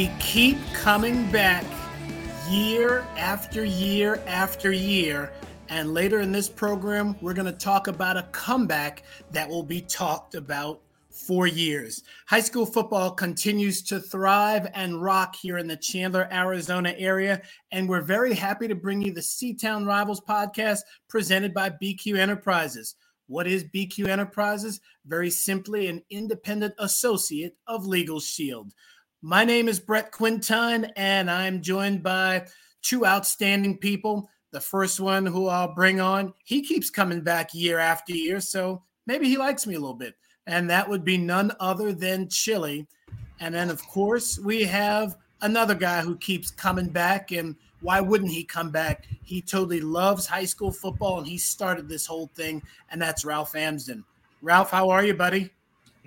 We keep coming back year after year after year. And later in this program, we're going to talk about a comeback that will be talked about for years. High school football continues to thrive and rock here in the Chandler, Arizona area. And we're very happy to bring you the Seatown Rivals podcast presented by BQ Enterprises. What is BQ Enterprises? Very simply, an independent associate of Legal Shield. My name is Brett Quintyne, and I'm joined by two outstanding people. The first one who I'll bring on, he keeps coming back year after year, so maybe he likes me a little bit. And that would be none other than Chilly. And then, of course, we have another guy who keeps coming back. And why wouldn't he come back? He totally loves high school football, and he started this whole thing, and that's Ralph Amsden. Ralph, how are you, buddy?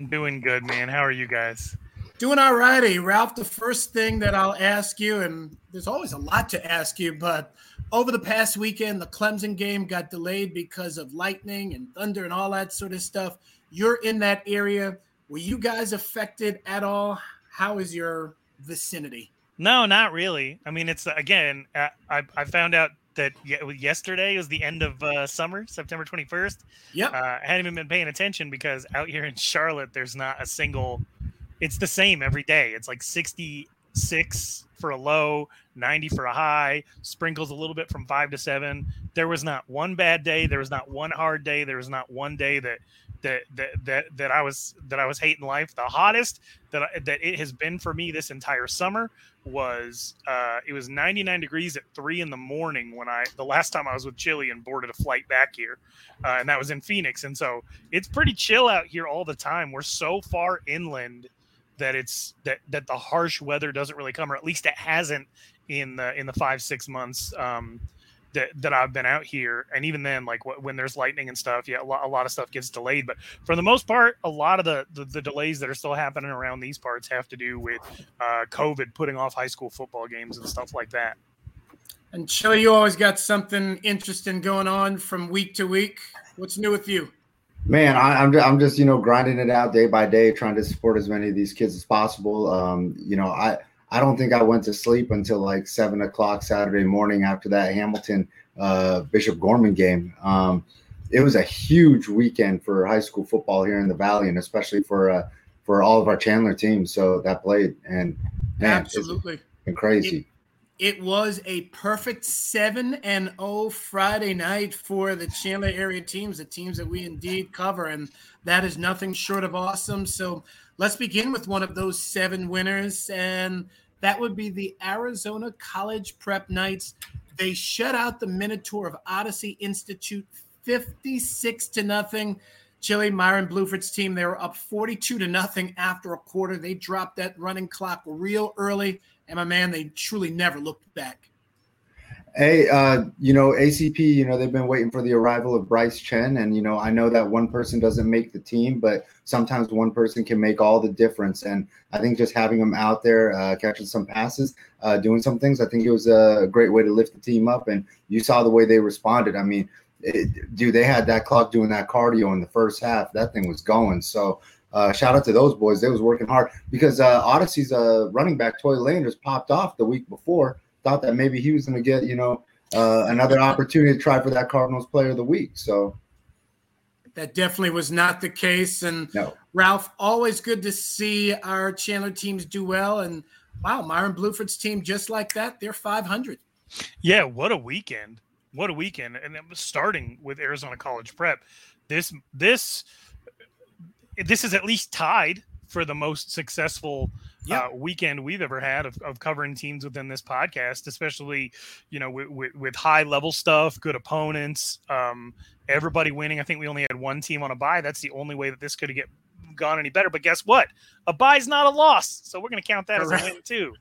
I'm doing good, man. How are you guys? Doing all righty. Ralph, the first thing that I'll ask you, and there's always a lot to ask you, but over the past weekend, the Clemson game got delayed because of lightning and thunder and all that sort of stuff. You're in that area. Were you guys affected at all? How is your vicinity? No, not really. I mean, it's again, uh, I, I found out that yesterday was the end of uh, summer, September 21st. Yeah, Uh, I hadn't even been paying attention because out here in Charlotte, there's not a single it's the same every day. It's like 66 for a low, 90 for a high, sprinkles a little bit from five to seven. There was not one bad day. There was not one hard day. There was not one day that that that that, that I was that I was hating life. The hottest that I, that it has been for me this entire summer was uh, it was 99 degrees at three in the morning when I the last time I was with Chilly and boarded a flight back here, uh, and that was in Phoenix. And so it's pretty chill out here all the time. We're so far inland that it's that that the harsh weather doesn't really come, or at least it hasn't in the in the five six months um, that that I've been out here. And even then, like when there's lightning and stuff, yeah, a lot, a lot of stuff gets delayed. But for the most part, a lot of the, the, the delays that are still happening around these parts have to do with uh, COVID putting off high school football games and stuff like that. And Chilly, you always got something interesting going on from week to week. What's new with you? Man, I, am I'm, I'm just you know grinding it out day by day, trying to support as many of these kids as possible. Um, you know, I I don't think I went to sleep until like seven o'clock Saturday morning after that Hamilton uh, Bishop Gorman game. Um, it was a huge weekend for high school football here in the Valley, and especially for uh, for all of our Chandler teams. So that played and man, absolutely been crazy. It, was a perfect 7 and 0 Friday night for the Chandler area teams, the teams that we indeed cover. And that is nothing short of awesome. So let's begin with one of those seven winners. And that would be the Arizona College Prep Knights. They shut out the Minotaur of Odyssey Institute 56 to nothing. Chilly Myron Bluford's team, they were up 42 to nothing after a quarter. They dropped that running clock real early and my man, they truly never looked back. Hey, uh, you know, ACP, you know, they've been waiting for the arrival of Bryce Chen. And, you know, I know that one person doesn't make the team, but sometimes one person can make all the difference. And I think just having him out there, uh, catching some passes, uh, doing some things, I think it was a great way to lift the team up. And you saw the way they responded. I mean, it, dude, they had that clock doing that cardio in the first half. That thing was going. So, uh, shout out to those boys. They was working hard because uh, Odyssey's uh, running back Toy Lane just popped off the week before. Thought that maybe he was going to get you know uh, another opportunity to try for that Cardinals Player of the Week. So that definitely was not the case. And no. Ralph, always good to see our Chandler teams do well. And wow, Myron Bluford's team just like that, they're 500. Yeah, what a weekend! What a weekend! And it was starting with Arizona College Prep. This this this is at least tied for the most successful uh, weekend we've ever had of, of, covering teams within this podcast, especially you know with, with, with high level stuff, good opponents, um, everybody winning. I think we only had one team on a bye. That's the only way that this could have get gone any better. But guess what? A bye's not a loss, so we're going to count that Correct. as a win too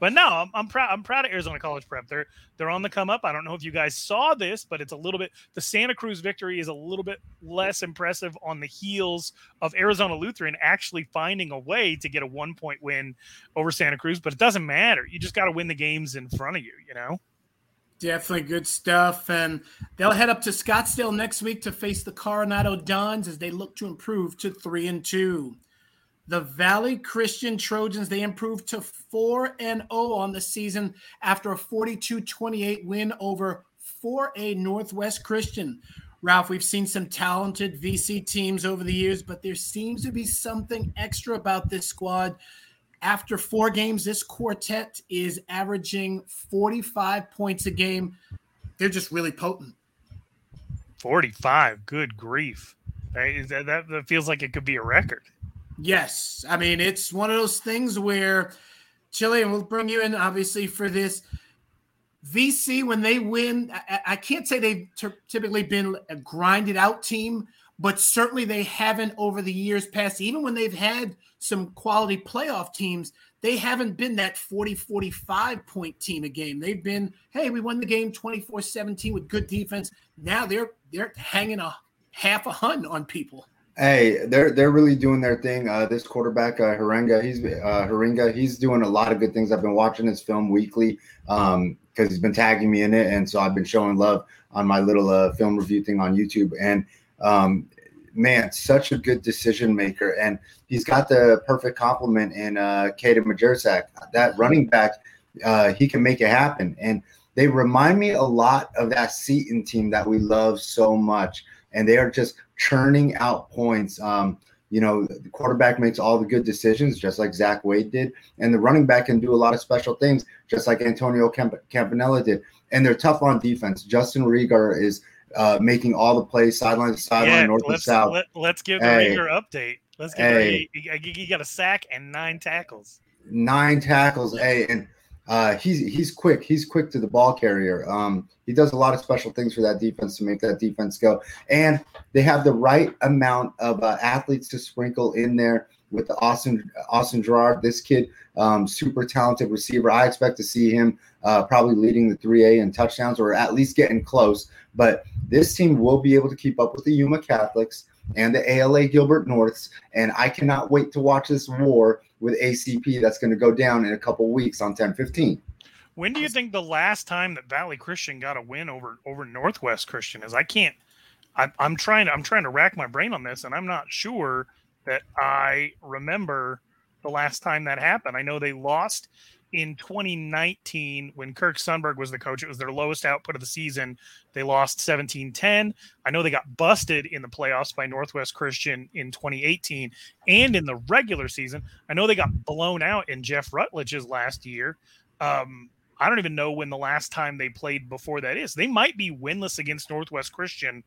but no, I'm, I'm proud. I'm proud of Arizona College Prep. They're they're on the come up. I don't know if you guys saw this, but it's a little bit. The Santa Cruz victory is a little bit less impressive on the heels of Arizona Lutheran actually finding a way to get a one point win over Santa Cruz. But it doesn't matter. You just got to win the games in front of you. You know. Definitely good stuff. And they'll head up to Scottsdale next week to face the Coronado Dons as they look to improve to three and two. The Valley Christian Trojans, they improved to 4 and 0 on the season after a 42-28 win over 4A Northwest Christian. Ralph, we've seen some talented VC teams over the years, but there seems to be something extra about this squad. After four games, this quartet is averaging 45 points a game. They're just really potent. 45, good grief. That, that, that feels like it could be a record. Yes. I mean, it's one of those things where Chilly, and we'll bring you in obviously for this VC, when they win, I, I can't say they've t- typically been a grinded out team, but certainly they haven't over the years past. Even when they've had some quality playoff teams, they haven't been that 40 45 point team a game. They've been, hey, we won the game 24 17 with good defense. Now they're they're hanging a half a hun on people. Hey, they're they're really doing their thing. Uh, this quarterback, uh, Haringa, he's uh, Haringa, he's doing a lot of good things. I've been watching his film weekly. Um, because he's been tagging me in it, and so I've been showing love on my little uh, film review thing on YouTube. And um, man, such a good decision maker, and he's got the perfect complement in uh, Kaden Majersak. That running back, uh, he can make it happen, and they remind me a lot of that Seton team that we love so much, and they are just churning out points. Um, you know, the quarterback makes all the good decisions, just like Zach Wade did, and the running back can do a lot of special things, just like Antonio Camp- Campanella did. And they're tough on defense. Justin Rieger is uh, making all the plays, sideline to sideline, yeah, north to south. Let, us give the hey, Rieger update. Let's give hey, he, he got a sack and nine tackles. Nine tackles, hey, and uh, he's he's quick. He's quick to the ball carrier. Um, he does a lot of special things for that defense to make that defense go. And they have the right amount of uh, athletes to sprinkle in there with the Austin Austin Gerard. This kid, um, super talented receiver. I expect to see him uh, probably leading the 3A in touchdowns or at least getting close. But this team will be able to keep up with the Yuma Catholics and the ALA Gilbert Norths. And I cannot wait to watch this war with ACP that's going to go down in a couple weeks on 1015. When do you think the last time that Valley Christian got a win over over Northwest Christian is? I can't. I, I'm trying to I'm trying to rack my brain on this, and I'm not sure that I remember the last time that happened. I know they lost in 2019 when Kirk Sundberg was the coach. It was their lowest output of the season. They lost 17-10. I know they got busted in the playoffs by Northwest Christian in 2018 and in the regular season. I know they got blown out in Jeff Rutledge's last year. Um, I don't even know when the last time they played before that is. They might be winless against Northwest Christian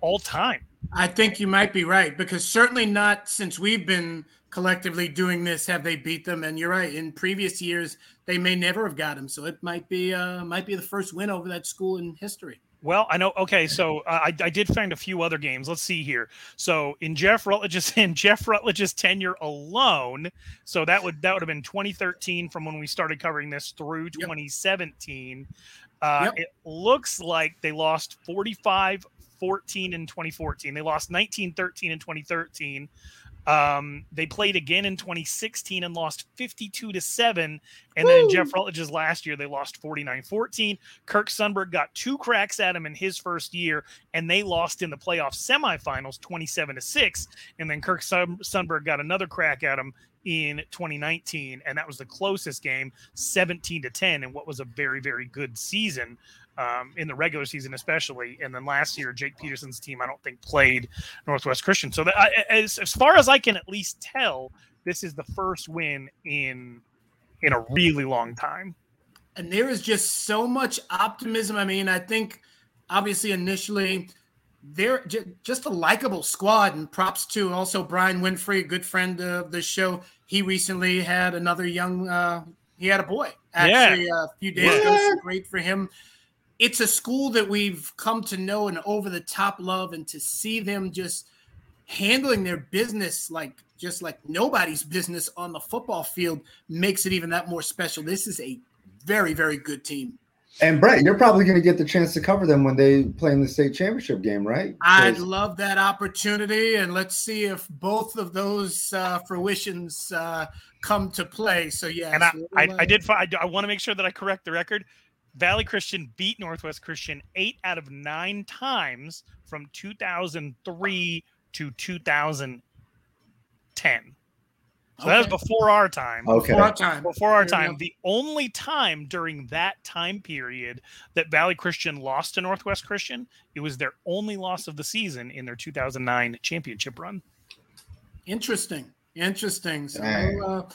all time. I think you might be right because certainly not since we've been collectively doing this have they beat them. And you're right. In previous years, they may never have got them. So it might be uh, might be the first win over that school in history. Well, I know. Okay, so uh, I, I did find a few other games. Let's see here. So in Jeff Rutledge's in Jeff Rutledge's tenure alone, so that would that would have been 2013 from when we started covering this through 2017. Yep. Uh, yep. It looks like they lost 45 14 in 2014. They lost 19 13 in 2013. Um, they played again in 2016 and lost 52 to 7. And Woo! then Jeff Rutledge's last year, they lost 49 14. Kirk Sunberg got two cracks at him in his first year, and they lost in the playoff semifinals 27 to 6. And then Kirk Sunberg got another crack at him in 2019, and that was the closest game, 17 to 10, in what was a very, very good season um, in the regular season, especially. And then last year, Jake Peterson's team, I don't think played Northwest Christian. So that, as, as far as I can at least tell, this is the first win in in a really long time. And there is just so much optimism. I mean, I think obviously initially they're just a likable squad and props to also Brian Winfrey, a good friend of the show. He recently had another young, uh, he had a boy actually yeah. a few days ago. So great for him it's a school that we've come to know and over the top love and to see them just handling their business like just like nobody's business on the football field makes it even that more special this is a very very good team and Brett, you're probably going to get the chance to cover them when they play in the state championship game, right? I'd love that opportunity, and let's see if both of those uh, fruitions uh, come to play. So yeah, and I, I, I, did. I, I want to make sure that I correct the record. Valley Christian beat Northwest Christian eight out of nine times from 2003 to 2010. So okay. that was before our time. Okay. Before our time. Before our time. The only time during that time period that Valley Christian lost to Northwest Christian, it was their only loss of the season in their 2009 championship run. Interesting. Interesting. So uh,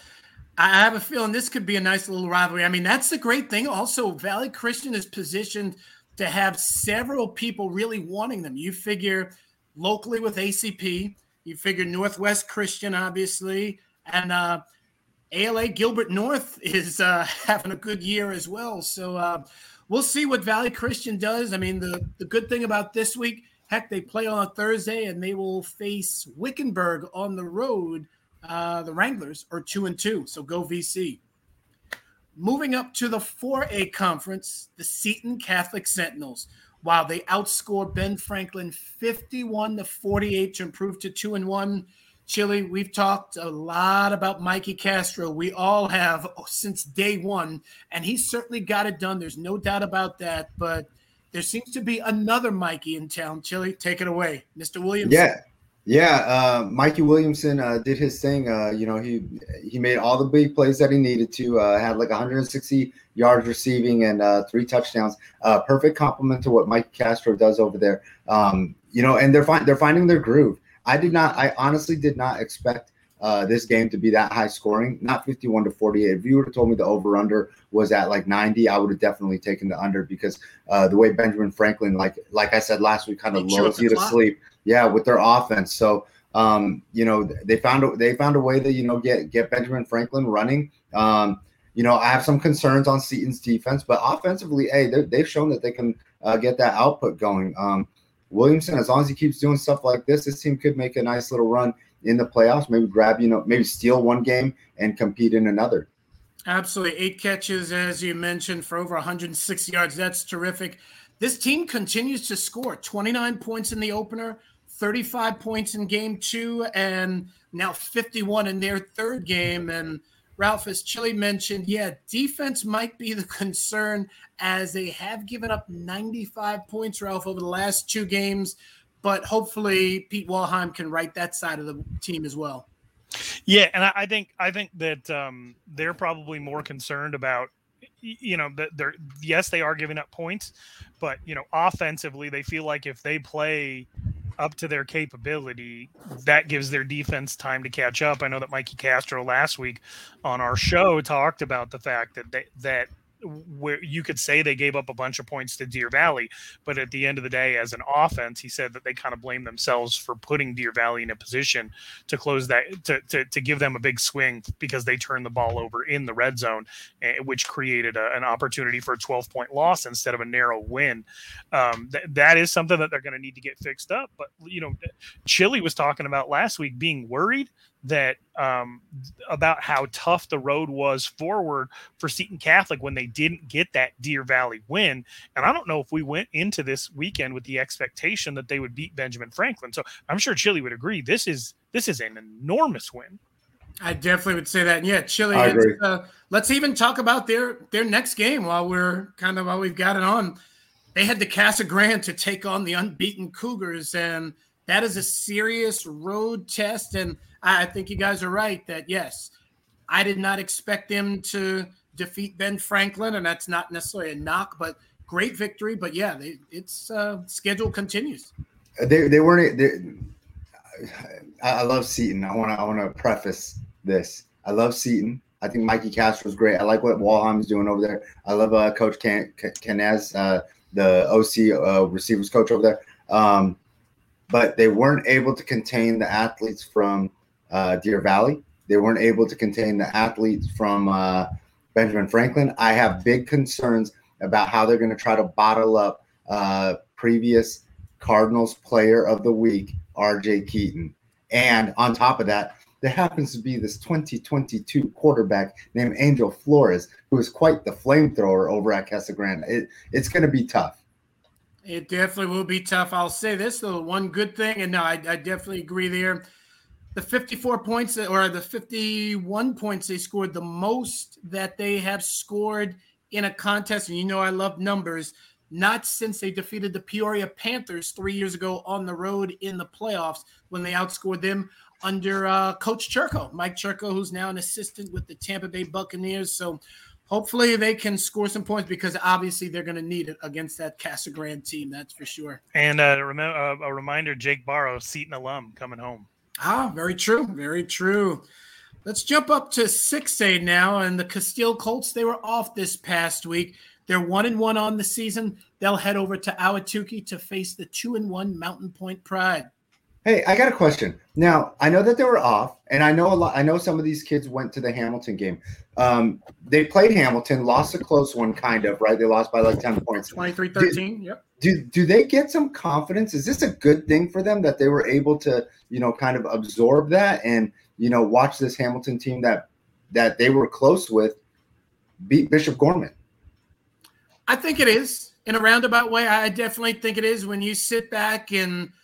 I have a feeling this could be a nice little rivalry. I mean, that's the great thing. Also, Valley Christian is positioned to have several people really wanting them. You figure locally with ACP, you figure Northwest Christian, obviously, and uh, ALA Gilbert North is uh, having a good year as well. So uh, we'll see what Valley Christian does. I mean, the, the good thing about this week, heck, they play on a Thursday and they will face Wickenburg on the road. Uh, the Wranglers are two and two, so go VC. Moving up to the 4A conference, the Seton Catholic Sentinels. While they outscored Ben Franklin 51 to 48 to improve to two and one. Chilly, we've talked a lot about Mikey Castro. We all have since day one, and he certainly got it done. There's no doubt about that. But there seems to be another Mikey in town. Chilly, take it away, Mr. Williams. Yeah, yeah. Uh, Mikey Williamson uh, did his thing. Uh, you know, he he made all the big plays that he needed to. Uh, had like 160 yards receiving and uh, three touchdowns. Uh, perfect complement to what Mike Castro does over there. Um, you know, and they're fi- they're finding their groove. I did not. I honestly did not expect uh, this game to be that high scoring. Not 51 to 48. If you would have told me the over under was at like 90, I would have definitely taken the under because uh, the way Benjamin Franklin, like like I said last week, kind of lulls you to sleep. Yeah, with their offense. So um, you know they found a, they found a way to you know get get Benjamin Franklin running. Um, you know I have some concerns on Seton's defense, but offensively, hey, they've shown that they can uh, get that output going. Um, Williamson, as long as he keeps doing stuff like this, this team could make a nice little run in the playoffs. Maybe grab, you know, maybe steal one game and compete in another. Absolutely. Eight catches, as you mentioned, for over 160 yards. That's terrific. This team continues to score 29 points in the opener, 35 points in game two, and now 51 in their third game. And Ralph, as Chilly mentioned, yeah, defense might be the concern as they have given up 95 points, Ralph, over the last two games. But hopefully, Pete Walheim can right that side of the team as well. Yeah, and I think I think that um, they're probably more concerned about you know that they're yes they are giving up points, but you know offensively they feel like if they play up to their capability, that gives their defense time to catch up. I know that Mikey Castro last week on our show talked about the fact that they, that where you could say they gave up a bunch of points to Deer Valley, but at the end of the day, as an offense, he said that they kind of blame themselves for putting Deer Valley in a position to close that to, to, to give them a big swing because they turned the ball over in the red zone, eh, which created a, an opportunity for a 12 point loss instead of a narrow win. Um, th- that is something that they're going to need to get fixed up. But you know, Chilly was talking about last week being worried that um, about how tough the road was forward for Seton Catholic when they didn't get that Deer Valley win. And I don't know if we went into this weekend with the expectation that they would beat Benjamin Franklin. So I'm sure Chilly would agree. This is this is an enormous win. I definitely would say that. And yeah, Chilly. Uh, let's even talk about their their next game while we're kind of while we've got it on. They had the Casa Grande to take on the unbeaten Cougars, and that is a serious road test. And I think you guys are right that yes, I did not expect them to defeat Ben Franklin, and that's not necessarily a knock, but great victory. But yeah, they, it's uh, schedule continues. They they weren't. They, I love Seton. I want to I want to preface this. I love Seton. I think Mikey Castro is great. I like what Walheim's doing over there. I love uh, Coach Can- Canez, uh, the OC uh, receivers coach over there. Um, but they weren't able to contain the athletes from uh, Deer Valley. They weren't able to contain the athletes from uh, Benjamin Franklin. I have big concerns about how they're going to try to bottle up uh, previous Cardinals player of the week, RJ Keaton. And on top of that, there happens to be this 2022 quarterback named Angel Flores, who is quite the flamethrower over at Casa Grande. It, it's going to be tough. It definitely will be tough. I'll say this though, one good thing, and no, I, I definitely agree there the 54 points or the 51 points they scored, the most that they have scored in a contest. And you know, I love numbers, not since they defeated the Peoria Panthers three years ago on the road in the playoffs when they outscored them under uh, Coach Churko, Mike Churko, who's now an assistant with the Tampa Bay Buccaneers. So hopefully they can score some points because obviously they're going to need it against that Casa Grande team. That's for sure. And uh, uh, a reminder: Jake Barrow, Seton alum, coming home. Ah, very true. Very true. Let's jump up to 6A now. And the Casteel Colts, they were off this past week. They're one and one on the season. They'll head over to Ahwatukee to face the two and one Mountain Point Pride. Hey, I got a question. Now, I know that they were off, and I know a lot. I know some of these kids went to the Hamilton game. Um, they played Hamilton, lost a close one, kind of, right? They lost by like 10 points. 23 13. Yep. Do, do they get some confidence? Is this a good thing for them that they were able to, you know, kind of absorb that and, you know, watch this Hamilton team that that they were close with beat Bishop Gorman? I think it is in a roundabout way. I definitely think it is when you sit back and –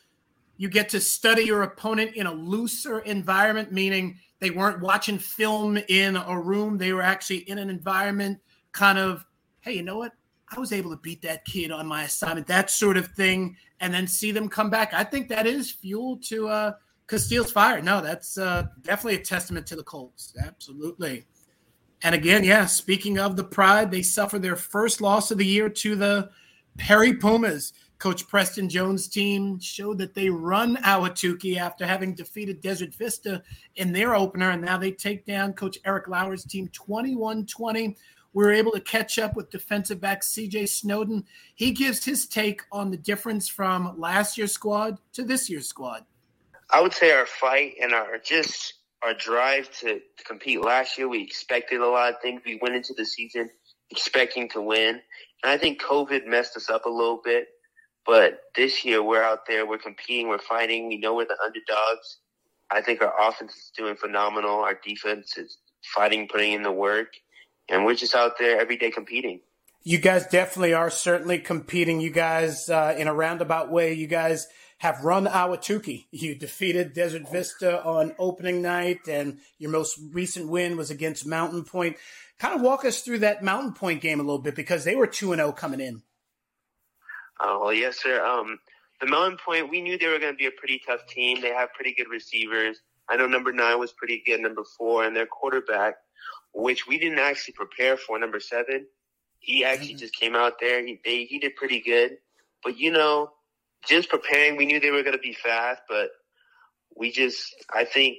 you get to study your opponent in a looser environment, meaning they weren't watching film in a room. They were actually in an environment, kind of, hey, you know what? I was able to beat that kid on my assignment, that sort of thing, and then see them come back. I think that is fuel to uh, Casteel's fire. No, that's uh, definitely a testament to the Colts. Absolutely. And again, yeah, speaking of the pride, they suffered their first loss of the year to the Perry Pumas. Coach Preston Jones' team showed that they run Ahwatukee after having defeated Desert Vista in their opener, and now they take down Coach Eric Lauer's team 21 20. We are able to catch up with defensive back CJ Snowden. He gives his take on the difference from last year's squad to this year's squad. I would say our fight and our just our drive to, to compete last year, we expected a lot of things. We went into the season expecting to win. And I think COVID messed us up a little bit but this year we're out there, we're competing, we're fighting. We know we're the underdogs. I think our offense is doing phenomenal. Our defense is fighting, putting in the work, and we're just out there every day competing. You guys definitely are certainly competing. You guys, uh, in a roundabout way, you guys have run Ahwatukee. You defeated Desert Vista on opening night, and your most recent win was against Mountain Point. Kind of walk us through that Mountain Point game a little bit because they were 2 0 coming in. Oh, well, yes, sir. Um, the Mountain Point, we knew they were going to be a pretty tough team. They have pretty good receivers. I know number nine was pretty good, number four, and their quarterback, which we didn't actually prepare for, number seven. He actually mm-hmm. just came out there. He they, he did pretty good, but you know, just preparing, we knew they were going to be fast, but we just, I think,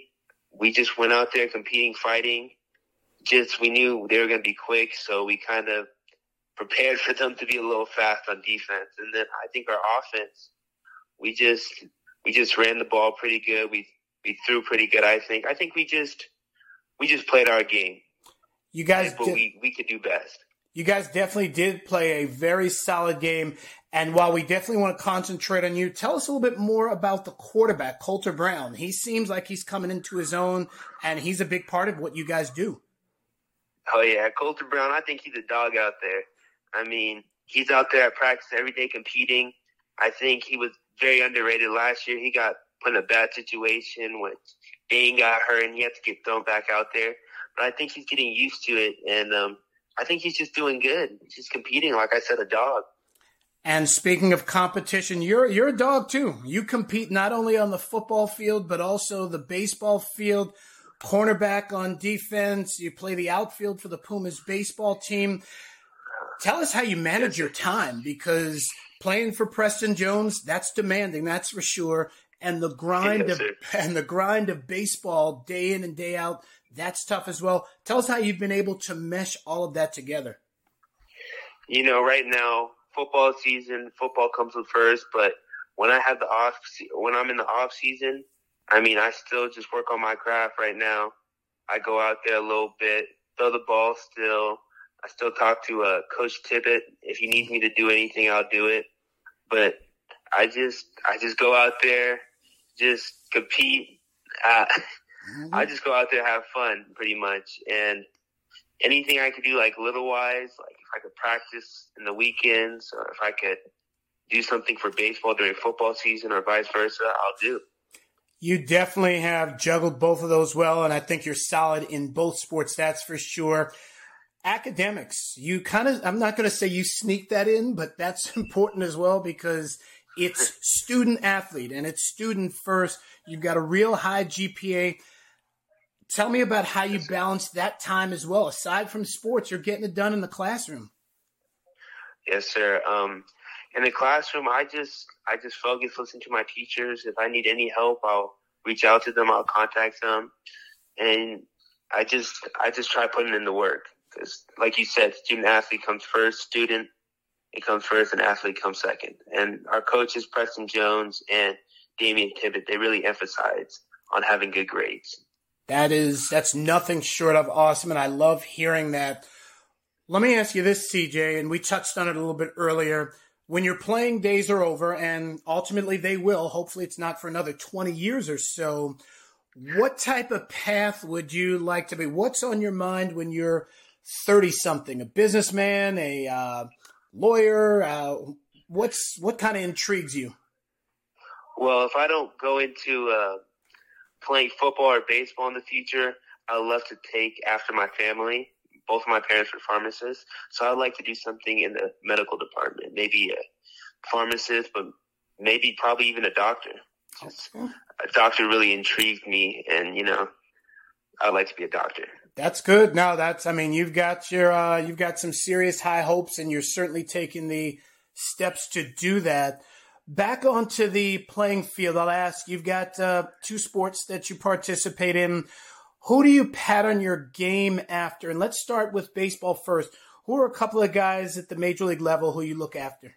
we just went out there competing, fighting. Just we knew they were going to be quick, so we kind of prepared for them to be a little fast on defense. And then I think our offense, we just we just ran the ball pretty good. We we threw pretty good. I think. I think we just we just played our game. You guys, but did, we we could do best. You guys definitely did play a very solid game. And while we definitely want to concentrate on you, tell us a little bit more about the quarterback, Colter Brown. He seems like he's coming into his own, and he's a big part of what you guys do. Oh yeah, Colter Brown. I think he's a dog out there. I mean, he's out there at practice every day competing. I think he was very underrated last year. He got put in a bad situation when Dane got hurt and he had to get thrown back out there. But I think he's getting used to it, and um, I think he's just doing good. He's just competing, like I said, a dog. And speaking of competition, you're you're a dog too. You compete not only on the football field but also the baseball field. Cornerback on defense. You play the outfield for the Pumas baseball team. Tell us how you manage your time because playing for Preston Jones, that's demanding, that's for sure. And the grind yes, of and the grind of baseball day in and day out, that's tough as well. Tell us how you've been able to mesh all of that together. You know, right now, football season, football comes first, but when I have the off when I'm in the off season, I mean, I still just work on my craft right now. I go out there a little bit, throw the ball still, I still talk to uh, Coach Tippett. If he needs me to do anything, I'll do it. But I just I just go out there, just compete. Uh, mm-hmm. I just go out there have fun, pretty much. And anything I could do, like little wise, like if I could practice in the weekends, or if I could do something for baseball during football season, or vice versa, I'll do. You definitely have juggled both of those well, and I think you're solid in both sports. That's for sure academics you kind of i'm not going to say you sneak that in but that's important as well because it's student athlete and it's student first. You've got a real high GPA. Tell me about how you balance that time as well. Aside from sports, you're getting it done in the classroom. Yes, sir. Um, in the classroom, I just I just focus, listen to my teachers. If I need any help, I'll reach out to them. I'll contact them, and I just I just try putting in the work because, like you said, student athlete comes first. Student it comes first, and athlete comes second. And our coaches, Preston Jones and Damian Tibbet, they really emphasize on having good grades. That is that's nothing short of awesome, and I love hearing that. Let me ask you this, CJ, and we touched on it a little bit earlier. When your playing days are over, and ultimately they will, hopefully it's not for another 20 years or so, what type of path would you like to be? What's on your mind when you're 30 something? A businessman, a uh, lawyer? Uh, what's what kind of intrigues you? Well, if I don't go into uh, playing football or baseball in the future, I'd love to take after my family. Both of my parents were pharmacists, so I'd like to do something in the medical department. Maybe a pharmacist, but maybe probably even a doctor. Okay. A doctor really intrigued me, and you know, I'd like to be a doctor. That's good. No, that's I mean, you've got your uh, you've got some serious high hopes, and you're certainly taking the steps to do that. Back onto the playing field, I'll ask. You've got uh, two sports that you participate in. Who do you pattern your game after? And let's start with baseball first. Who are a couple of guys at the major league level who you look after?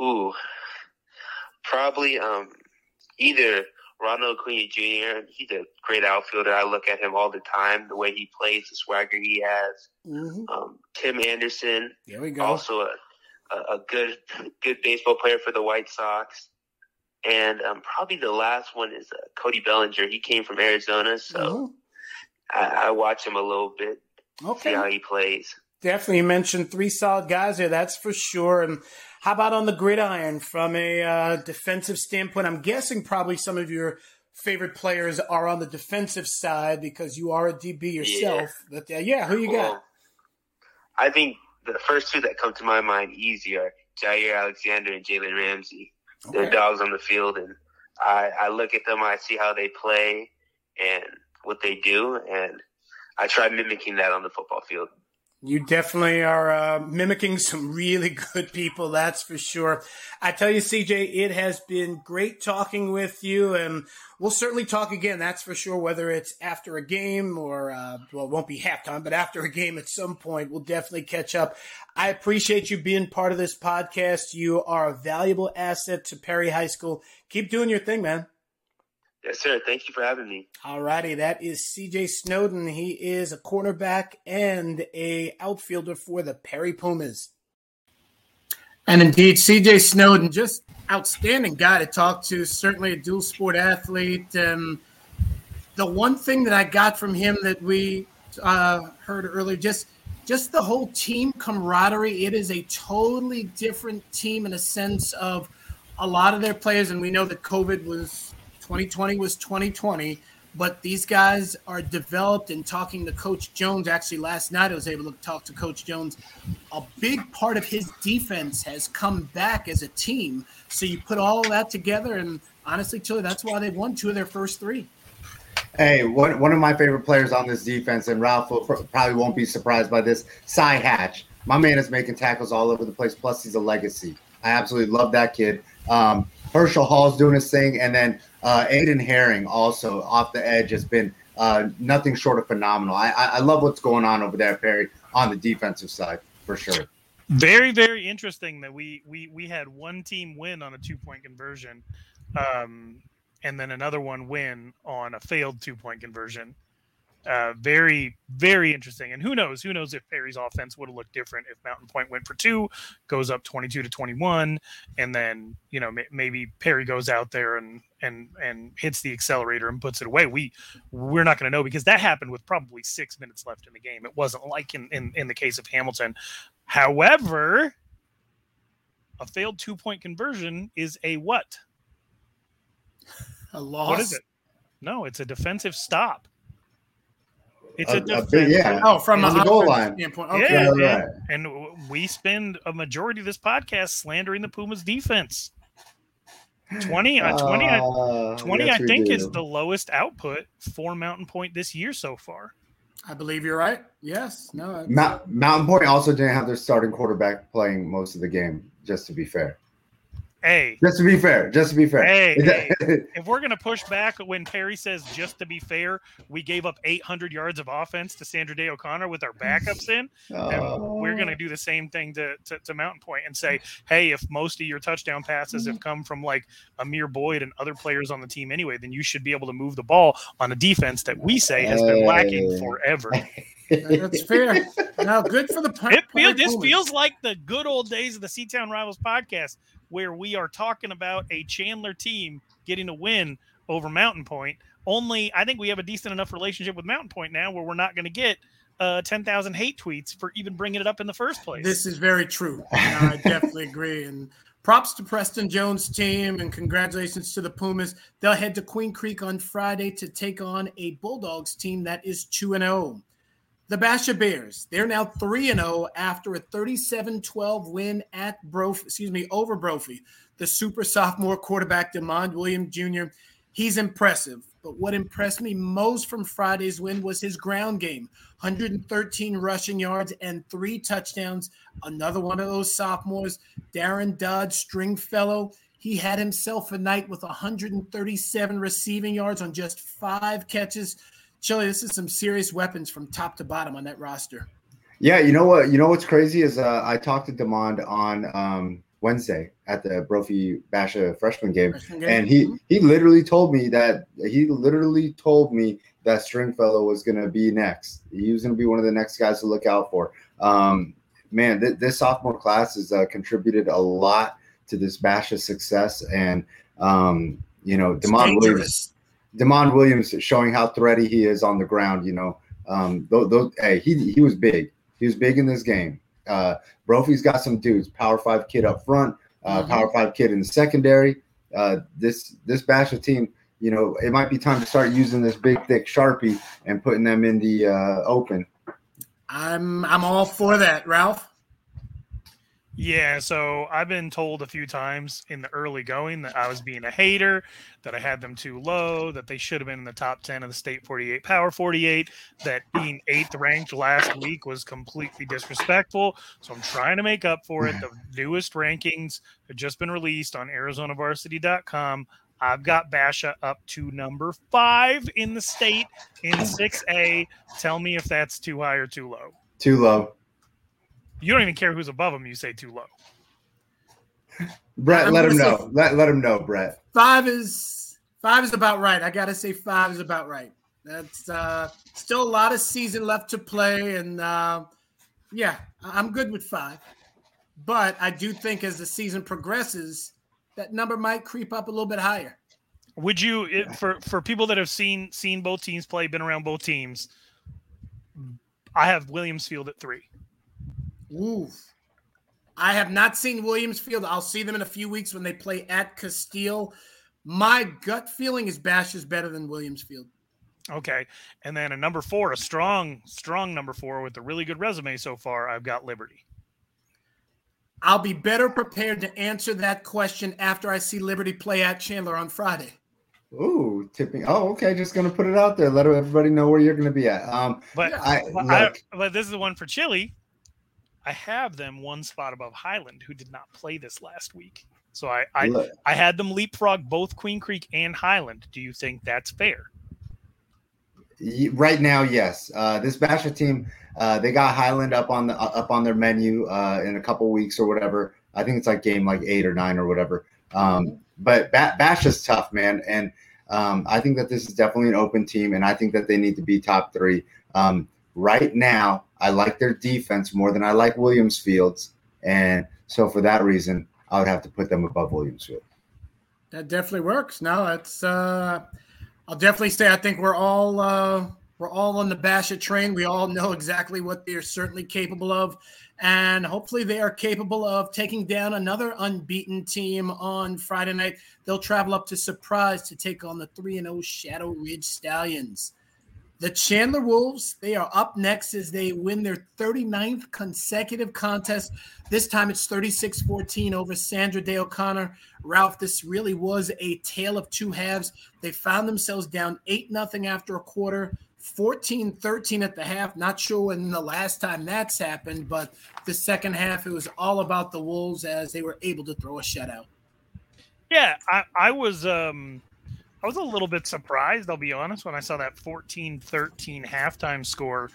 Ooh, probably um, either Ronald Acuna Jr. He's a great outfielder. I look at him all the time. The way he plays, the swagger he has. Mm-hmm. Um, Tim Anderson. There we go. Also a, a good good baseball player for the White Sox. And um, probably the last one is uh, Cody Bellinger. He came from Arizona, so mm-hmm. I, I, watch him a little bit. Okay. See how he plays. Definitely, you mentioned three solid guys there, That's for sure. And how about on the gridiron from a uh, defensive standpoint? I'm guessing probably some of your favorite players are on the defensive side because you are a DB yourself. Yeah. But uh, yeah, who you well, got? I think the first two that come to my mind easy are Jaire Alexander and Jalen Ramsey. Okay. They're dogs on the field, and I, I look at them, I see how they play and what they do, and I try mimicking that on the football field. You definitely are uh, mimicking some really good people, that's for sure. I tell you, CJ, it has been great talking with you, and we'll certainly talk again, that's for sure, whether it's after a game or, uh, well, it won't be halftime, but after a game at some point, we'll definitely catch up. I appreciate you being part of this podcast. You are a valuable asset to Perry High School. Keep doing your thing, man. Yes, sir. Thank you for having me. All righty. That is CJ Snowden. He is a cornerback and a outfielder for the Perry Pumas. And indeed, CJ Snowden, just outstanding guy to talk to. Certainly a dual sport athlete. And the one thing that I got from him that we uh, heard earlier, just just the whole team camaraderie. It is a totally different team in a sense of a lot of their players, and we know that COVID was 2020 was 2020, but these guys are developed and talking to Coach Jones. Actually, last night I was able to talk to Coach Jones. A big part of his defense has come back as a team. So you put all of that together, and honestly, Chilly, that's why they've won two of their first three. Hey, one, one of my favorite players on this defense, and Ralph probably won't be surprised by this, Cy Hatch. My man is making tackles all over the place, plus he's a legacy. I absolutely love that kid. Um, Herschel Hall's doing his thing, and then uh, Aiden Herring also off the edge has been uh, nothing short of phenomenal. I, I love what's going on over there, Perry, on the defensive side for sure. Very, very interesting that we we we had one team win on a two point conversion, um, and then another one win on a failed two point conversion. Uh, very, very interesting. And who knows? Who knows if Perry's offense would have looked different if Mountain Point went for two, goes up twenty-two to twenty-one, and then you know maybe Perry goes out there and and and hits the accelerator and puts it away. We we're not going to know because that happened with probably six minutes left in the game. It wasn't like in in, in the case of Hamilton. However, a failed two-point conversion is a what? A loss. What is it? No, it's a defensive stop. It's a, a defense. big- yeah. Oh, from On the goal line. standpoint. Yeah, Okay. Yeah, and, right. and w- we spend a majority of this podcast slandering the Pumas defense. 20, uh, 20, I- Uh, 20 yes, I think do. is the lowest output for Mountain Point this year so far. I believe you're right. Yes. No. it's- Mount, Mountain Point also didn't have their starting quarterback playing most of the game. Just to be fair, Hey, just to be fair, just to be fair. Hey, hey. if we're going to push back when Perry says just to be fair, we gave up 800 yards of offense to Sandra Day O'Connor with our backups in. And we're going to do the same thing to, to, to Mountain Point and say, hey, if most of your touchdown passes have come from like Amir Boyd and other players on the team anyway, then you should be able to move the ball on a defense that we say has been lacking forever. That's fair. Now, good for the. It feel, this feels like the good old days of the Seatown Rivals podcast, where we are talking about a Chandler team getting a win over Mountain Point. Only, I think we have a decent enough relationship with Mountain Point now, where we're not going to get uh, ten thousand hate tweets for even bringing it up in the first place. This is very true. I definitely agree. And props to Preston Jones' team and congratulations to the Pumas. They'll head to Queen Creek on Friday to take on a Bulldogs team that is 2 and 0. The Basha Bears, they're now 3 and 0 after a 37-12 win at Brophy, excuse me, over Brophy. The super sophomore quarterback Demond Williams Jr. He's impressive. But what impressed me most from Friday's win was his ground game 113 rushing yards and three touchdowns. Another one of those sophomores, Darren Dodge Stringfellow. He had himself a night with 137 receiving yards on just five catches. Chilly, this is some serious weapons from top to bottom on that roster. Yeah, you know what? You know what's crazy is uh, I talked to Demond on um, Wednesday at the Brophy Basha freshman game, Freshman game. and he he literally told me that he literally told me that Stringfellow was going to be next. He was going to be one of the next guys to look out for. Um, man, th- this sophomore class has uh, contributed a lot to this Basha success, and um, you know, Demond Williams. Demond Williams showing how thready he is on the ground. You know, um, those, those hey, he he was big. He was big in this game. Uh, Brophy's got some dudes. Power five kid up front. Uh, Mhm. Power five kid in the secondary. Uh, this this Basha team, you know, it might be time to start using this big thick sharpie and putting them in the uh, open. I'm I'm all for that, Ralph. Yeah, so I've been told a few times in the early going that I was being a hater, that I had them too low, that they should have been in the top 10 of the state 48 power 48, that being eighth ranked last week was completely disrespectful. So I'm trying to make up for it. Mm. The newest rankings have just been released on ArizonaVarsity.com. I've got Basha up to number five in the state in 6A. Tell me if that's too high or too low. Too low. You don't even care who's above them, you say too low. Brett, I'm let him know. Let let him know, Brett. Five is five is about right. I gotta say five is about right. That's uh still a lot of season left to play, and uh yeah, I- I'm good with five. But I do think as the season progresses, that number might creep up a little bit higher. Would you it, for for people that have seen seen both teams play, been around both teams? I have Williams Field at three. Ooh. I have not seen Williams Field. I'll see them in a few weeks when they play at Casteel. My gut feeling is Bash is better than Williams Field. Okay, and then a number four, a strong strong number four with a really good resume so far. I've got Liberty. I'll be better prepared to answer that question after I see Liberty play at Chandler on Friday. Ooh, tipping. Oh, okay. Just gonna put it out there. Let everybody know where you're gonna be at. Um, But I but, I, but this is the one for Chilly. I have them one spot above Highland, who did not play this last week. So I I, look, I had them leapfrog both Queen Creek and Highland. Do you think that's fair? Right now, yes. Uh, this Basha team, uh, they got Highland up on the uh, up on their menu uh, in a couple weeks or whatever. I think it's like game like eight or nine or whatever. Um, but ba- Basha's tough, man, and um, I think that this is definitely an open team, and I think that they need to be top three. Um, right now, I like their defense more than I like Williams Fields, and so for that reason, I would have to put them above Williams Field. That definitely works. No, it's uh I'll definitely say I think we're all uh we're all on the Basha train. We all know exactly what they're certainly capable of. And hopefully they are capable of taking down another unbeaten team on Friday night. They'll travel up to Surprise to take on the 3 0 Shadow Ridge Stallions. The Chandler Wolves, they are up next as they win their 39th consecutive contest. This time it's 36 14 over Sandra Day O'Connor. Ralph, this really was a tale of two halves. They found themselves down 8 0 after a quarter, 14 13 at the half. Not sure when the last time that's happened, but the second half, it was all about the Wolves as they were able to throw a shutout. Yeah, I, I was. um I was a little bit surprised, I'll be honest, when I saw that 14-13 halftime score.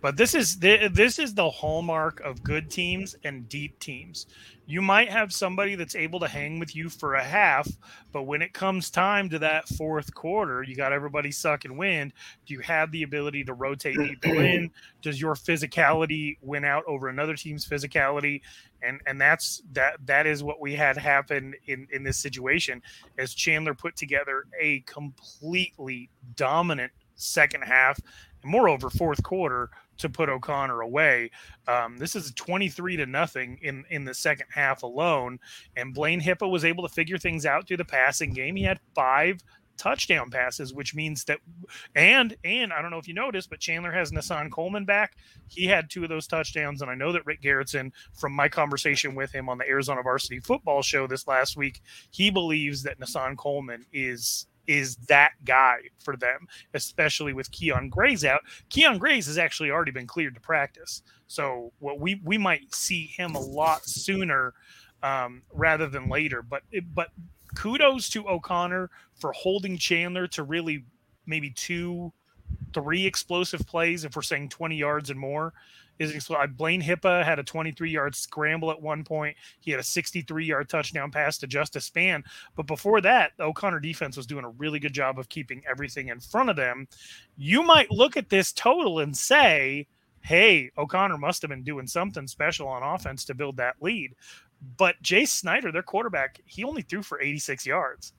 But this is this is the hallmark of good teams and deep teams. You might have somebody that's able to hang with you for a half, but when it comes time to that fourth quarter, you got everybody sucking wind. Do you have the ability to rotate people in? Does your physicality win out over another team's physicality? And and that's that that is what we had happen in in this situation as Chandler put together a completely dominant second half and moreover fourth quarter to put O'Connor away. Um, this is 23 to nothing in in the second half alone, and Blaine Hipa was able to figure things out through the passing game. He had five touchdown passes, which means that and and I don't know if you noticed, but Chandler has Nassan Coleman back. He had two of those touchdowns, and I know that Rick Garretson, from my conversation with him on the Arizona Varsity Football Show this last week, he believes that Nassan Coleman is is that guy for them, especially with Keon Gray's out. Keon Gray's has actually already been cleared to practice, so what we we might see him a lot sooner um, rather than later. But but kudos to O'Connor for holding Chandler to really maybe two, three explosive plays if we're saying 20 yards and more is Blaine Hipa had a 23 yard scramble at one point. He had a 63 yard touchdown pass to Justice Spann. But before that, the O'Connor defense was doing a really good job of keeping everything in front of them. You might look at this total and say, hey, O'Connor must have been doing something special on offense to build that lead. But Jay Snyder, their quarterback, he only threw for 86 yards.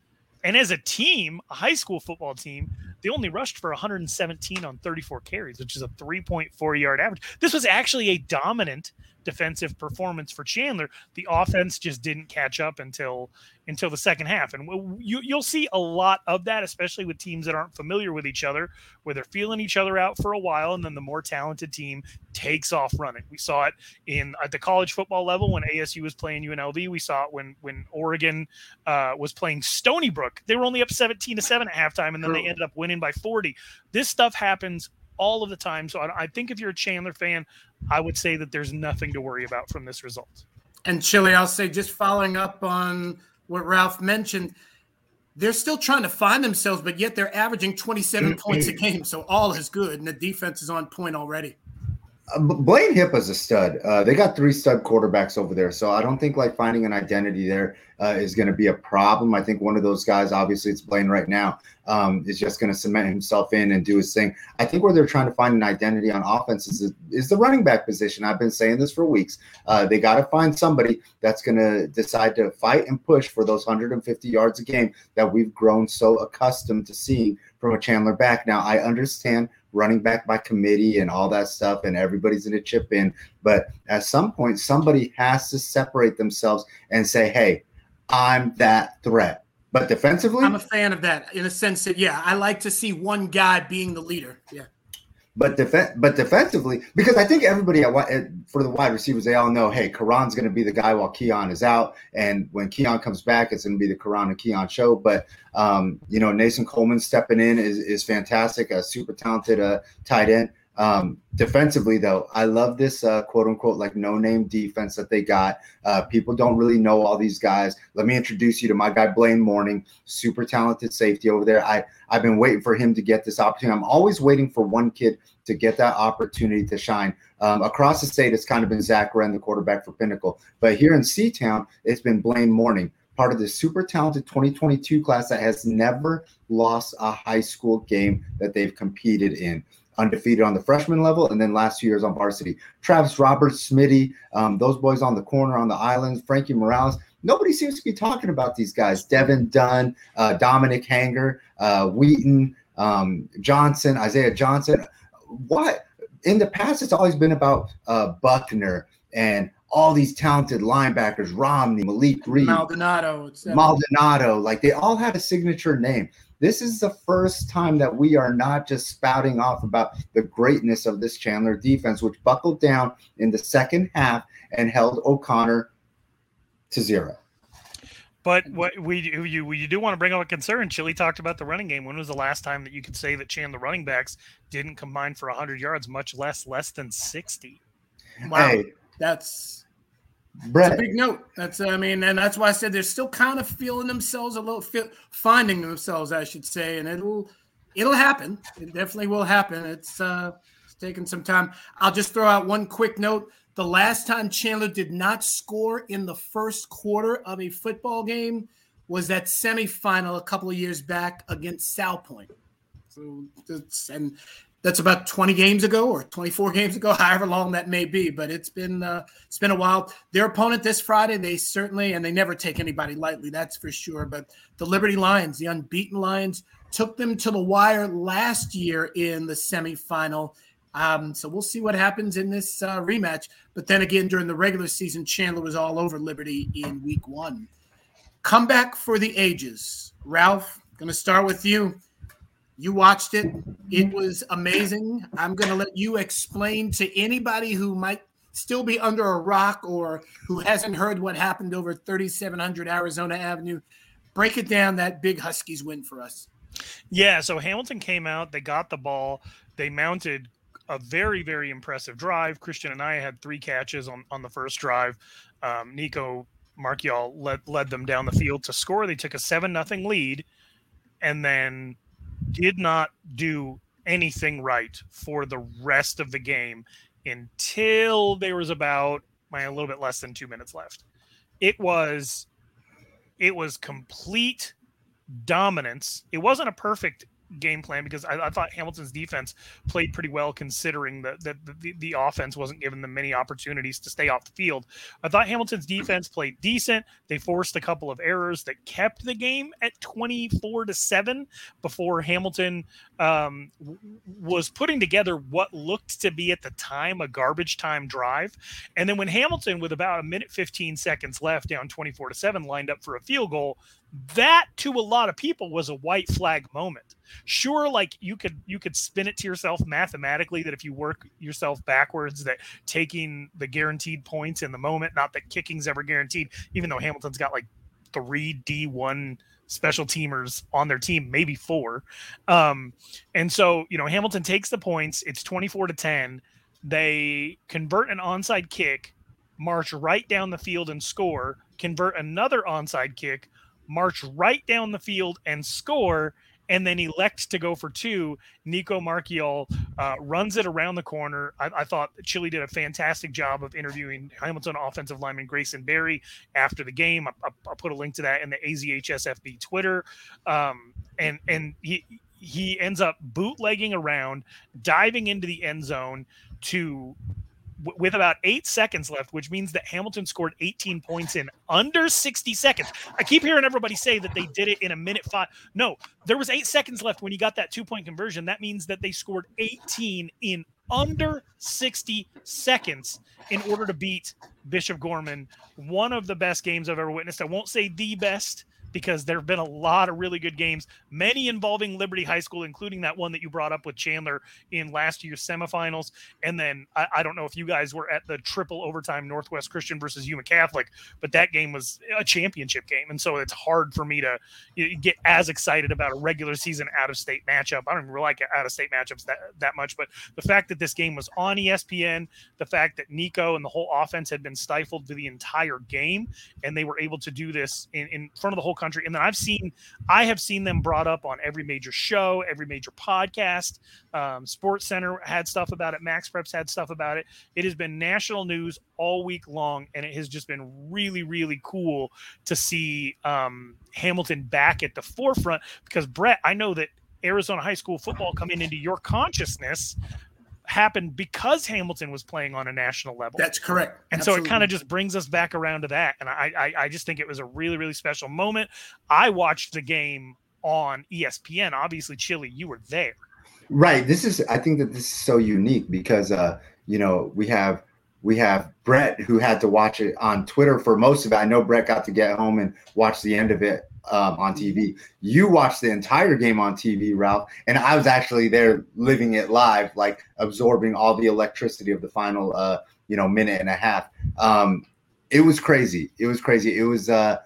And as a team, a high school football team, they only rushed for 117 on 34 carries, which is a 3.4 yard average. This was actually a dominant defensive performance for Chandler. The offense just didn't catch up until until the second half, and you you'll see a lot of that, especially with teams that aren't familiar with each other, where they're feeling each other out for a while, and then the more talented team takes off running. We saw it in at the college football level when ASU was playing UNLV. We saw it when when Oregon uh, was playing Stony Brook. They were only up 17 to seven at halftime, and then they ended up winning by 40. This stuff happens all of the time. So I, I think if you're a Chandler fan, I would say that there's nothing to worry about from this result. And Chilly, I'll say just following up on what Ralph mentioned, they're still trying to find themselves, but yet they're averaging 27 points a game. So all is good, and the defense is on point already. Blaine Hip is a stud. Uh, they got three stud quarterbacks over there, so I don't think like finding an identity there uh, is going to be a problem. I think one of those guys, obviously, it's Blaine right now, um, is just going to cement himself in and do his thing. I think where they're trying to find an identity on offense is, is the running back position. I've been saying this for weeks. Uh, they got to find somebody that's going to decide to fight and push for those 150 yards a game that we've grown so accustomed to seeing from a Chandler back. Now, I understand running back by committee and all that stuff, and everybody's going to chip in. But at some point, somebody has to separate themselves and say, hey, I'm that threat. But defensively, I'm a fan of that in a sense that, yeah, I like to see one guy being the leader. Yeah. But def- but defensively, because I think everybody at, for the wide receivers, they all know, hey, Karan's going to be the guy while Keon is out, and when Keon comes back, it's going to be the Karan and Keon show. But um, you know, Nathan Coleman stepping in is is fantastic, a super talented uh, tight end. Um, defensively, though, I love this uh, quote unquote like no name defense that they got. Uh, people don't really know all these guys. Let me introduce you to my guy Blaine Morning, super talented safety over there. I I've been waiting for him to get this opportunity. I'm always waiting for one kid to get that opportunity to shine. Um, across the state, it's kind of been Zach Wren, the quarterback for Pinnacle, but here in Seatown, it's been Blaine Morning part of the super talented 2022 class that has never lost a high school game that they've competed in undefeated on the freshman level, and then last two years on varsity. Travis Roberts, Smitty, um, those boys on the corner on the islands, Frankie Morales. Nobody seems to be talking about these guys. Devin Dunn, uh, Dominic Hanger, uh, Wheaton, um, Johnson, Isaiah Johnson. What in the past, it's always been about uh, Buckner and all these talented linebackers, Romney, Malik Reed, Maldonado, Maldonado, like they all had a signature name. This is the first time that we are not just spouting off about the greatness of this Chandler defense, which buckled down in the second half and held O'Connor to zero. But what we you we do want to bring up a concern. Chilly talked about the running game. When was the last time that you could say that Chandler running backs didn't combine for 100 yards, much less less than 60? Wow, hey, that's Brett. That's a big note. That's I mean, and that's why I said they're still kind of feeling themselves a little, feel, finding themselves, I should say, and it'll it'll happen. It definitely will happen. It's uh, it's taking some time. I'll just throw out one quick note. The last time Chandler did not score in the first quarter of a football game was that semifinal a couple of years back against Salpointe. So that's and that's about 20 games ago or 24 games ago, however long that may be. But it's been uh, it's been a while. Their opponent this Friday, they certainly and they never take anybody lightly, that's for sure. But the Liberty Lions, the unbeaten Lions, took them to the wire last year in the semifinal um, so we'll see what happens in this uh, rematch. But then again, during the regular season, Chandler was all over Liberty in week one. Comeback for the ages. Ralph, going to start with you. You watched it, it was amazing. I'm going to let you explain to anybody who might still be under a rock or who hasn't heard what happened over 3700 Arizona Avenue. Break it down that big Huskies win for us. Yeah, so Hamilton came out, they got the ball, they mounted a very very impressive drive. Christian Anaya had three catches on on the first drive. Um, Nico Marchiol led led them down the field to score. They took a seven nothing lead, and then did not do anything right for the rest of the game until there was about my a little bit less than two minutes left. It was it was complete dominance. It wasn't a perfect game plan because I, I, thought Hamilton's defense played pretty well considering that the, the, the, offense wasn't giving them many opportunities to stay off the field. I thought Hamilton's defense played decent. They forced a couple of errors that kept the game at 24 to 7 before Hamilton um, was putting together what looked to be at the time a garbage time drive. And then when Hamilton, with about a minute 15 seconds left, down 24 to 7, lined up for a field goal, that to a lot of people was a white flag moment. Sure like you could you could spin it to yourself mathematically that if you work yourself backwards that taking the guaranteed points in the moment not that kicking's ever guaranteed even though hamilton's got like three d1 special teamers on their team maybe four. Um and so you know hamilton takes the points it's 24 to 10 they convert an onside kick march right down the field and score convert another onside kick march right down the field and score, and then elect to go for two. Nico Marchiol uh, runs it around the corner. I, I, thought Chilly did a fantastic job of interviewing Hamilton offensive lineman Grayson Berry after the game. I, I, I put a link to that in the AZHSFB Twitter. Um, and and he he ends up bootlegging around, diving into the end zone to with about eight seconds left, which means that Hamilton scored 18 points in under 60 seconds. I keep hearing everybody say that they did it in a minute five. No, there was eight seconds left when he got that two point conversion. That means that they scored 18 in under 60 seconds in order to beat Bishop Gorman. One of the best games I've ever witnessed. I won't say the best because there have been a lot of really good games, many involving Liberty High School, including that one that you brought up with Chandler in last year's semifinals. And then I, I don't know if you guys were at the triple overtime Northwest Christian versus Yuma Catholic, but that game was a championship game. And so it's hard for me to get as excited about a regular season out of state matchup. I don't even really like out of state matchups that, that much, but the fact that this game was on ESPN, the fact that Nico and the whole offense had been stifled for the entire game, and they were able to do this in, in front of the whole country. And then I've seen, I have seen them brought up on every major show, every major podcast. Um, Sports Center had stuff about it. Max Preps had stuff about it. It has been national news all week long, and it has just been really, really cool to see um, Hamilton back at the forefront. Because Brett, I know that Arizona high school football coming into your consciousness happened because Hamilton was playing on a national level. That's correct. And Absolutely. so it kind of just brings us back around to that. And I, I, I just think it was a really, really special moment. I watched the game on ESPN. Obviously, Chilly, you were there. Right. This is I think that this is so unique because uh, you know, we have we have Brett who had to watch it on Twitter for most of it. I know Brett got to get home and watch the end of it um, on TV. You watched the entire game on TV, Ralph, and I was actually there living it live, like absorbing all the electricity of the final, uh, you know, minute and a half. Um, it was crazy. It was crazy. It was uh,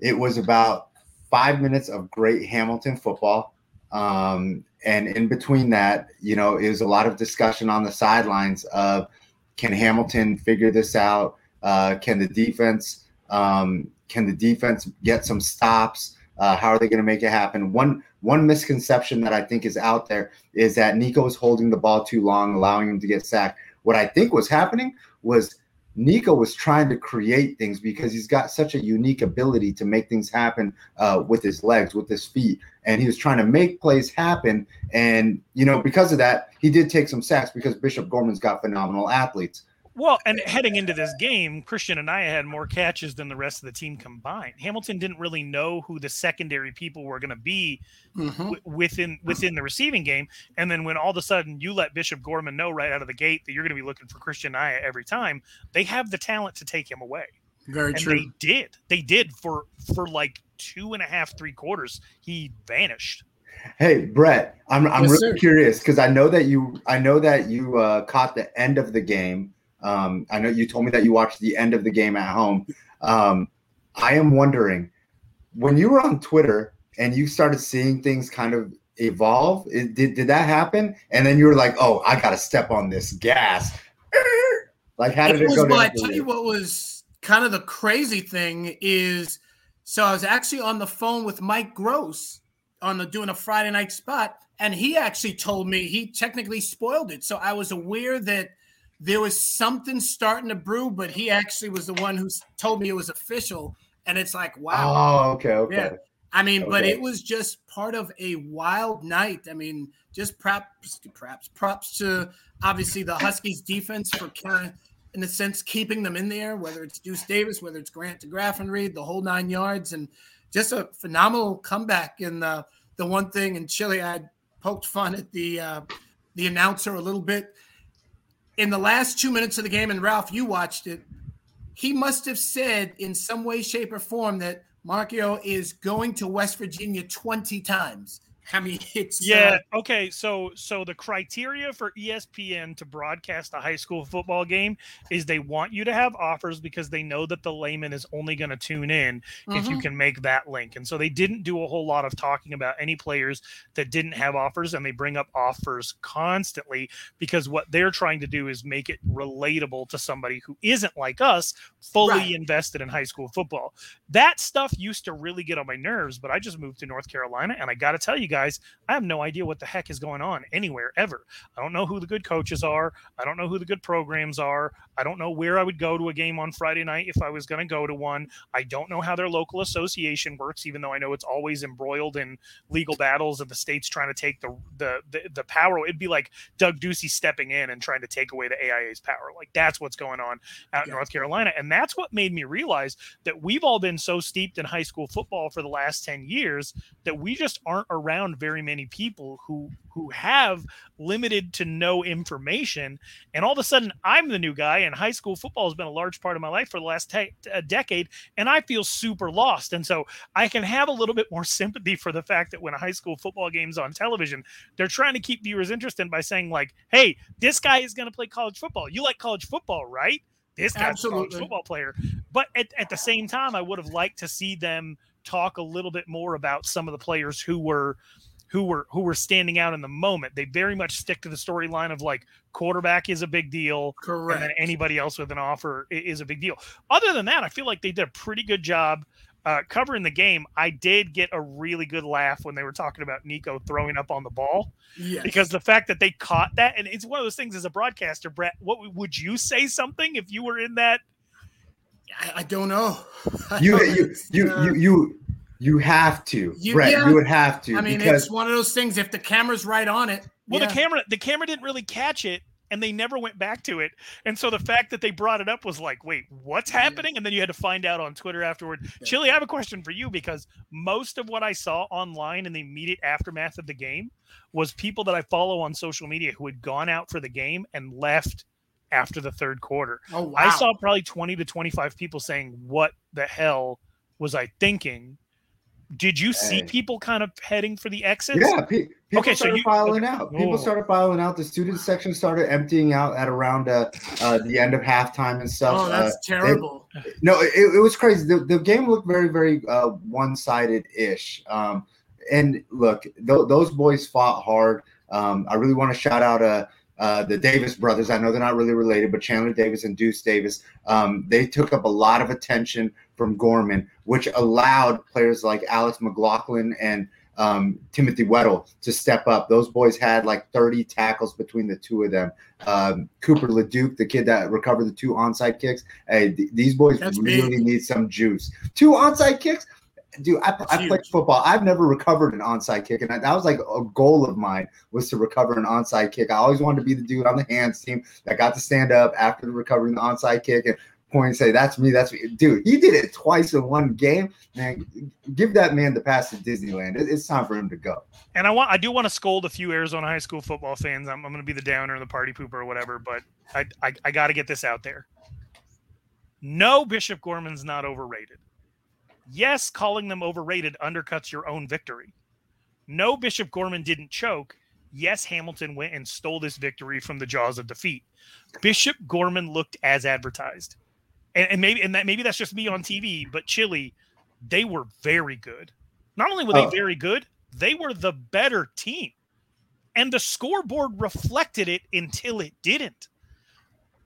it was about five minutes of great Hamilton football. Um, and in between that, you know, it was a lot of discussion on the sidelines of can Hamilton figure this out? Uh, can the defense um, can the defense get some stops? Uh, how are they going to make it happen? One one misconception that I think is out there is that Nico is holding the ball too long, allowing him to get sacked. What I think was happening was Nico was trying to create things because he's got such a unique ability to make things happen uh, with his legs, with his feet, and he was trying to make plays happen. And you know, because of that, he did take some sacks because Bishop Gorman's got phenomenal athletes. Well, and heading into this game, Christian Anaya had more catches than the rest of the team combined. Hamilton didn't really know who the secondary people were going to be mm-hmm. w- within within the receiving game. And then when all of a sudden you let Bishop Gorman know right out of the gate that you're going to be looking for Christian Anaya every time, they have the talent to take him away. Very and true. They did. They did for for like two and a half, three quarters. He vanished. Hey Brett, I'm I'm yes, really sir. curious because I know that you I know that you uh, caught the end of the game um, I know you told me that you watched the end of the game at home. Um, I am wondering when you were on Twitter and you started seeing things kind of evolve. It, did did that happen? And then you were like, "Oh, I got to step on this gas." like, how did it, it go? Well, I tell you what was kind of the crazy thing is, so I was actually on the phone with Mike Gross on the doing a Friday night spot, and he actually told me he technically spoiled it. So I was aware that there was something starting to brew, but he actually was the one who told me it was official. And it's like, wow. Oh, okay, okay. Yeah. I mean, okay. but it was just part of a wild night. I mean, just props, props, props to obviously the Huskies defense for kind of, in a sense, keeping them in there, whether it's Deuce Davis, whether it's Grant DeGraff Reed, the whole nine yards, and just a phenomenal comeback. And the the one thing in Chilly, I poked fun at the uh, the announcer a little bit in the last two minutes of the game, and Ralph, you watched it. He must have said in some way, shape, or form that Marchiol is going to West Virginia 20 times. I mean, it's yeah. Uh, okay, so so the criteria for ESPN to broadcast a high school football game is they want you to have offers because they know that the layman is only going to tune in if you mm-hmm. can make that link. And so they didn't do a whole lot of talking about any players that didn't have offers, and they bring up offers constantly because what they're trying to do is make it relatable to somebody who isn't like us, fully right. invested in high school football. That stuff used to really get on my nerves, but I just moved to North Carolina, and I got to tell you guys, I have no idea what the heck is going on anywhere ever. I don't know who the good coaches are. I don't know who the good programs are. I don't know where I would go to a game on Friday night if I was going to go to one. I don't know how their local association works, even though I know it's always embroiled in legal battles and the state's trying to take the the the, the power. It'd be like Doug Ducey stepping in and trying to take away the AIA's power. Like that's what's going on out in North Carolina, and that's what made me realize that we've all been so steeped in high school football for the last ten years that we just aren't around around very many people who who have limited to no information. And all of a sudden i'm the new guy and high school football has been a large part of my life for the last te- a uh, decade and i feel super lost. And so i can have a little bit more sympathy for the fact that when a high school football game's on television they're trying to keep viewers interested by saying like hey this guy is going to play college football. You like college football right? This guy's Absolutely. a college football player. But at, at the same time i would have liked to see them talk a little bit more about some of the players who were who were who were standing out in the moment. They very much stick to the storyline of like quarterback is a big deal, correct, and then anybody else with an offer is a big deal. Other than that, I feel like they did a pretty good job uh, covering the game. I did get a really good laugh when they were talking about Nico throwing up on the ball, yes. because the fact that they caught that, and it's one of those things as a broadcaster, Brett. What would you say something if you were in that I, I don't know. I you, don't you, you, uh, you, you, you have to, you, Brett. Yeah. You would have to. I mean, because... it's one of those things. If the camera's right on it, well, yeah. the camera, the camera didn't really catch it, and they never went back to it. And so the fact that they brought it up was like, wait, what's happening? And then you had to find out on Twitter afterward. Yeah. Chilly, I have a question for you because most of what I saw online in the immediate aftermath of the game was people that I follow on social media who had gone out for the game and left after the third quarter. Oh wow! I saw probably 20 to 25 people saying, What the hell was I thinking? Did you see Hey. people kind of heading for the exits? Yeah, pe- people Okay, so started you- filing okay. out. People Oh. started filing out. The student section started emptying out at around uh, uh, the end of halftime and stuff. oh, Uh, that's terrible. no, it, it was crazy. The, the game looked very, very uh, one-sided ish. Um, and look, th- those boys fought hard. Um, I really want to shout out uh, the Davis brothers. I know they're not really related, but Chandler Davis and Deuce Davis. Um, they took up a lot of attention from Gorman, which allowed players like Alex McLaughlin and um, Timothy Weddle to step up. Those boys had like 30 tackles between the two of them. Um, Cooper LeDuc, the kid that recovered the two onside kicks. Hey, th- these boys That's really big. need some juice. Two onside kicks. Dude, I, I played football. I've never recovered an onside kick, and I, that was like a goal of mine was to recover an onside kick. I always wanted to be the dude on the hands team that got to stand up after recovering the onside kick and point and say, "That's me, that's me." Dude, he did it twice in one game. Man, give that man the pass to Disneyland. It- it's time for him to go. And I want I do want to scold a few Arizona high school football fans. I'm, I'm going to be the downer, the party pooper, or whatever. But I I, I got to get this out there. No, Bishop Gorman's not overrated. Yes, calling them overrated undercuts your own victory. No, Bishop Gorman didn't choke. Yes, Hamilton went and stole this victory from the jaws of defeat. Bishop Gorman looked as advertised, and, and maybe and that maybe that's just me on TV. But Chilly, they were very good. Not only were they Oh. very good, they were the better team, and the scoreboard reflected it until it didn't.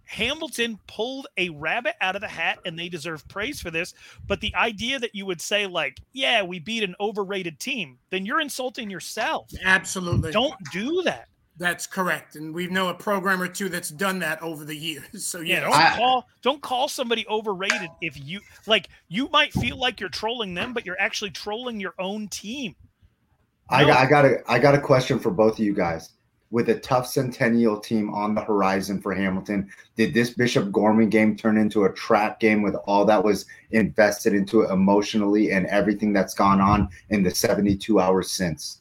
Hamilton pulled a rabbit out of the hat and they deserve praise for this. But the idea that you would say, like, yeah, we beat an overrated team, then you're insulting yourself. Absolutely. Don't do that. That's correct. And we know a program or two that's done that over the years. So Yeah, yeah, don't I- call don't call somebody overrated if you like you might feel like you're trolling them, but you're actually trolling your own team. I got, I got a, I got a question for both of you guys. With a tough Centennial team on the horizon for Hamilton, did this Bishop Gorman game turn into a trap game with all that was invested into it emotionally and everything that's gone on in the 72 hours since?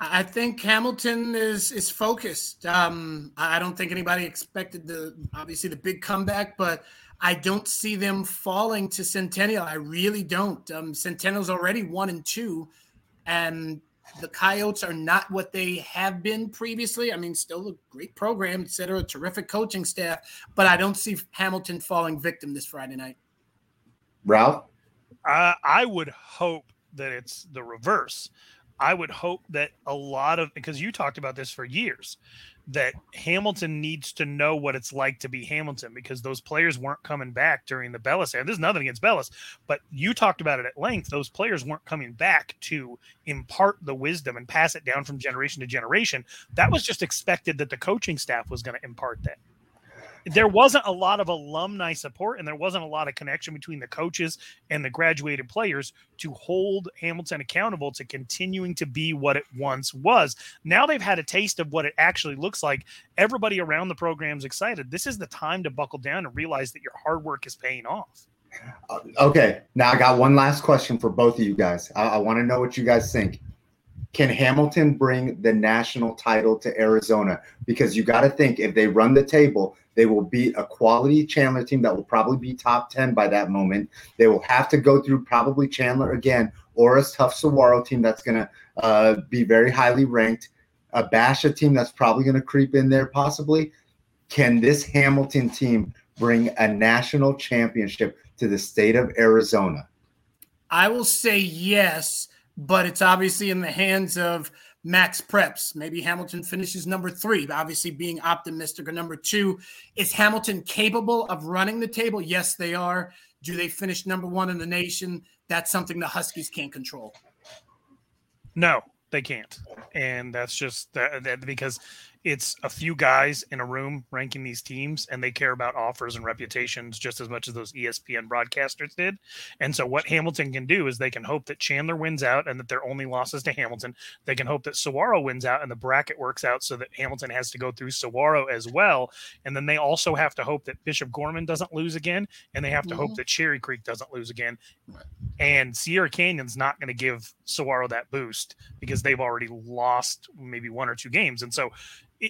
I think Hamilton is is focused. Um, I don't think anybody expected the obviously the big comeback, but I don't see them falling to Centennial. I really don't. Um, Centennial's already one and two, and the Coyotes are not what they have been previously. I mean, still a great program, et cetera, terrific coaching staff, but I don't see Hamilton falling victim this Friday night. Ralph? Uh, I would hope that it's the reverse. I would hope that a lot of because you talked about this for years that Hamilton needs to know what it's like to be Hamilton because those players weren't coming back during the Belles era. There's nothing against Belles, but you talked about it at length. Those players weren't coming back to impart the wisdom and pass it down from generation to generation. That was just expected that the coaching staff was going to impart that there wasn't a lot of alumni support and there wasn't a lot of connection between the coaches and the graduated players to hold Hamilton accountable to continuing to be what it once was. Now they've had a taste of what it actually looks like. Everybody around the program's excited. This is the time to buckle down and realize that your hard work is paying off. Uh, Okay, now I got one last question for both of you guys. I, I want to know what you guys think. Can Hamilton bring the national title to Arizona? Because you got to think if they run the table, they will beat a quality Chandler team that will probably be top 10 by that moment. They will have to go through probably Chandler again or a tough Saguaro team that's going to uh, be very highly ranked, a Basha team that's probably going to creep in there possibly. Can this Hamilton team bring a national championship to the state of Arizona? I will say yes, but it's obviously in the hands of Max Preps. Maybe Hamilton finishes number three, obviously being optimistic. Or number two, is Hamilton capable of running the table? Yes, they are. Do they finish number one in the nation? That's something the Huskies can't control. No, they can't. And that's just that, that because it's a few guys in a room ranking these teams and they care about offers and reputations just as much as those ESPN broadcasters did. And so what Hamilton can do is they can hope that Chandler wins out and that their only losses to Hamilton. They can hope that Saguaro wins out and the bracket works out so that Hamilton has to go through Saguaro as well. And then they also have to hope that Bishop Gorman doesn't lose again and they have to hope Mhm. that Cherry Creek doesn't lose again. And Sierra Canyon's not going to give Saguaro that boost because they've already lost maybe one or two games. And so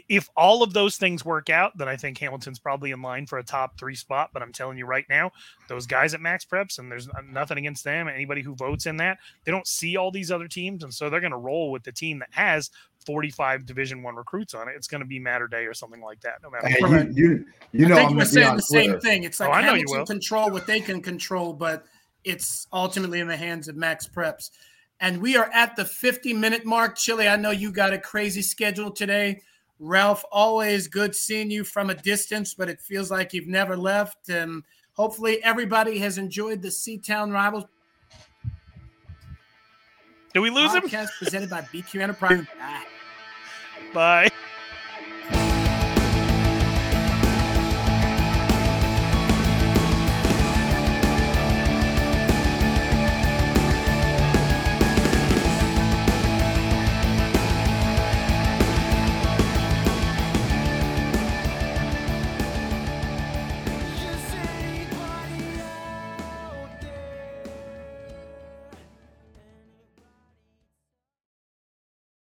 if all of those things work out, then I think Hamilton's probably in line for a top three spot. But I'm telling you right now, those guys at Max Preps, and there's uh, nothing against them. Anybody who votes in that, they don't see all these other teams, and so they're going to roll with the team that has 45 Division One recruits on it. It's going to be Mater Dei or something like that. No matter. Hey, you, you, you know, I think I'm we're saying the Twitter. same thing. It's oh, like Oh, I know you Hamilton will. control what they can control, but it's ultimately in the hands of Max Preps. And we are at the 50 minute mark. Chilly, I know you got a crazy schedule today. Ralph, always good seeing you from a distance, but it feels like you've never left. And hopefully, everybody has enjoyed the Seatown Rivals Did we lose him? podcast presented by BQ Enterprise. Bye. Bye.